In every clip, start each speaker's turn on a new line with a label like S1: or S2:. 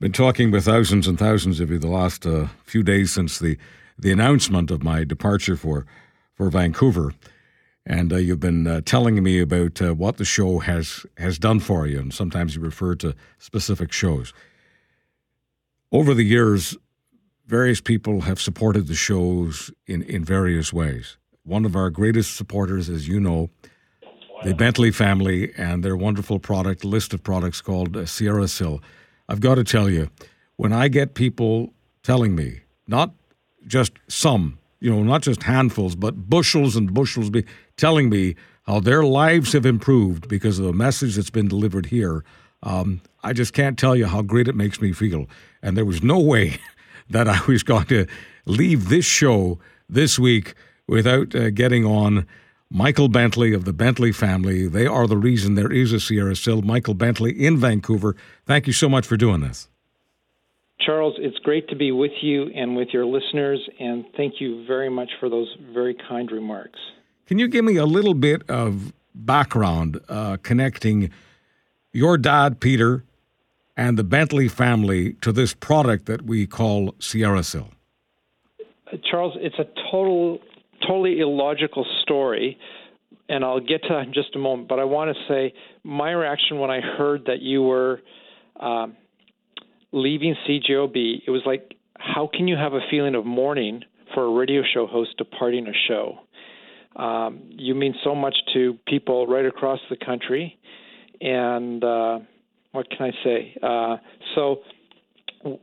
S1: been talking with thousands and thousands of you the last uh, few days since the, the announcement of my departure for, for Vancouver. And uh, you've been uh, telling me about uh, what the show has, has done for you, and sometimes you refer to specific shows. Over the years, various people have supported the shows in, in various ways. One of our greatest supporters, as you know, the Bentley family and their wonderful product list of products called uh, Sierra Sil. I've got to tell you, when I get people telling me, not just some, you know, not just handfuls, but bushels and bushels, be telling me how their lives have improved because of the message that's been delivered here. Um, I just can't tell you how great it makes me feel. And there was no way that I was going to leave this show this week without uh, getting on Michael Bentley of the Bentley family. They are the reason there is a Sierra Sil. Michael Bentley in Vancouver. Thank you so much for doing this.
S2: Charles, it's great to be with you and with your listeners, and thank you very much for those very kind remarks.
S1: Can you give me a little bit of background uh, connecting your dad, Peter, and the Bentley family to this product that we call Sierra Sil?
S2: Uh, Charles, it's a total totally illogical story, and I'll get to that in just a moment. But I want to say my reaction when I heard that you were um, leaving CJOB, it was like, how can you have a feeling of mourning for a radio show host departing a show? Um, you mean so much to people right across the country, and uh, what can I say? Uh, so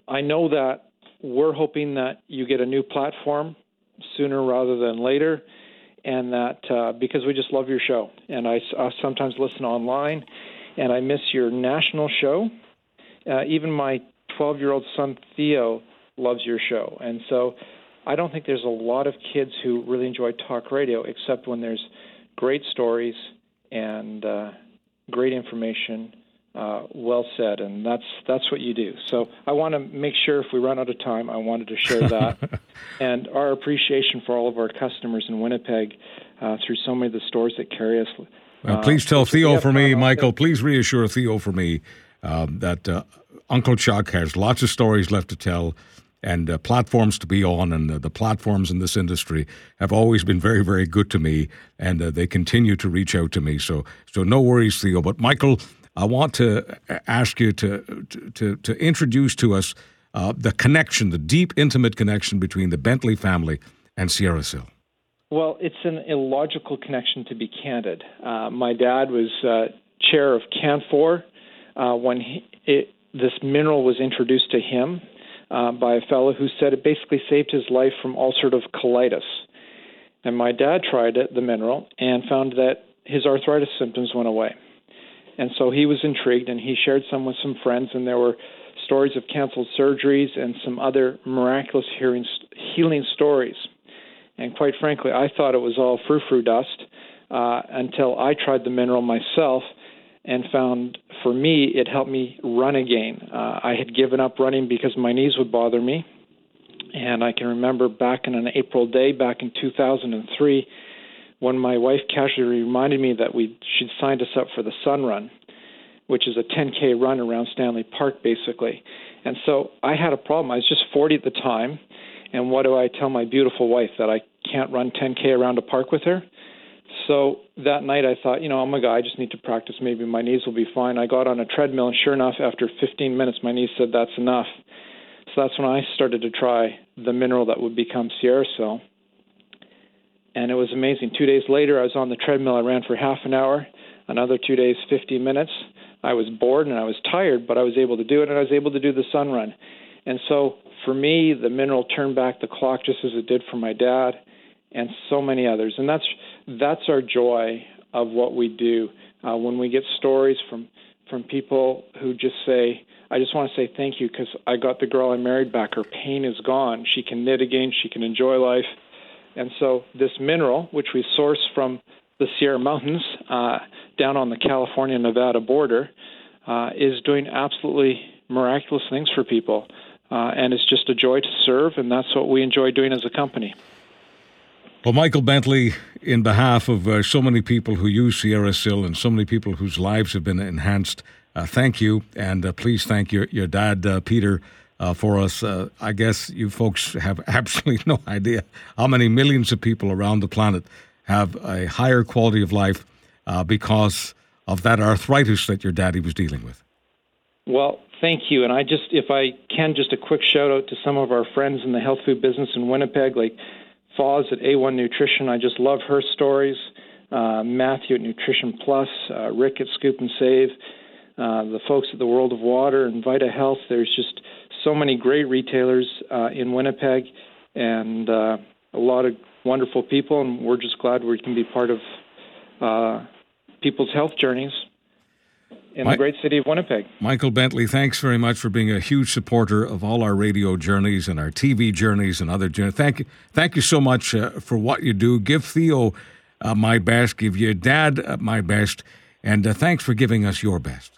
S2: I know that we're hoping that you get a new platform sooner rather than later, and that uh, because we just love your show, and I, I sometimes listen online, and I miss your national show. Uh, even my 12 year old son Theo loves your show, and so I don't think there's a lot of kids who really enjoy talk radio, except when there's great stories and uh, great information uh, well said, and that's that's what you do. So I want to make sure if we run out of time, I wanted to share that and our appreciation for all of our customers in Winnipeg uh, through so many of the stores that carry us.
S1: Well, please tell Theo for me, Michael. Please reassure Theo for me um, that uh, Uncle Chuck has lots of stories left to tell and uh, platforms to be on, and uh, the platforms in this industry have always been very, very good to me, and uh, they continue to reach out to me. So, so no worries, Theo. But Michael, I want to ask you to to to introduce to us uh, the connection, the deep, intimate connection between the Bentley family and Sierra Sil.
S2: Well, it's an illogical connection, to be candid. Uh, my dad was uh, chair of CANFOR uh, when he, it, this mineral was introduced to him uh, by a fellow who said it basically saved his life from ulcerative colitis. And my dad tried it, the mineral, and found that his arthritis symptoms went away. And so he was intrigued and he shared some with some friends, and there were stories of canceled surgeries and some other miraculous hearing, healing stories. And quite frankly, I thought it was all frou frou dust uh, until I tried the mineral myself and found for me it helped me run again. Uh, I had given up running because my knees would bother me. And I can remember back in an April day back in 2003 when my wife casually reminded me that we she'd signed us up for the Sun Run, which is a 10k run around Stanley Park, basically. And so I had a problem. I was just 40 at the time, and what do I tell my beautiful wife that I can't run 10k around a park with her? So that night I thought, you know, oh my God, I just need to practice. Maybe my knees will be fine. I got on a treadmill, and sure enough, after 15 minutes, my knees said that's enough. So that's when I started to try the mineral that would become Sierra Sil and it was amazing. Two days later, I was on the treadmill. I ran for half an hour. Another two days, 50 minutes. I was bored and I was tired, but I was able to do it, and I was able to do the sun run. And so, for me, the mineral turned back the clock just as it did for my dad, and so many others. And that's that's our joy of what we do. Uh, when we get stories from from people who just say, "I just want to say thank you because I got the girl I married back. Her pain is gone. She can knit again. She can enjoy life." And so this mineral, which we source from the Sierra Mountains uh, down on the California Nevada border, uh, is doing absolutely miraculous things for people. Uh, and it's just a joy to serve, and that's what we enjoy doing as a company.
S1: Well, Michael Bentley, in behalf of uh, so many people who use Sierra Sil and so many people whose lives have been enhanced uh, thank you, and uh, please thank your your dad, uh, Peter. Uh, for us, uh, I guess you folks have absolutely no idea how many millions of people around the planet have a higher quality of life because of that arthritis that your daddy was dealing with.
S2: Well, thank you. And I just, if I can, just a quick shout out to some of our friends in the health food business in Winnipeg, like Foz at A1 Nutrition. I just love her stories. Uh, Matthew at Nutrition Plus, uh, Rick at Scoop and Save, uh, the folks at the World of Water and Vita Health. There's just so many great retailers uh, in Winnipeg and uh, a lot of wonderful people, and we're just glad we can be part of uh, people's health journeys in the great city of Winnipeg.
S1: Michael Bentley, thanks very much for being a huge supporter of all our radio journeys and our TV journeys and other journeys. Thank you, thank you so much uh, for what you do. Give Theo uh, my best, give your dad uh, my best, and uh, thanks for giving us your best.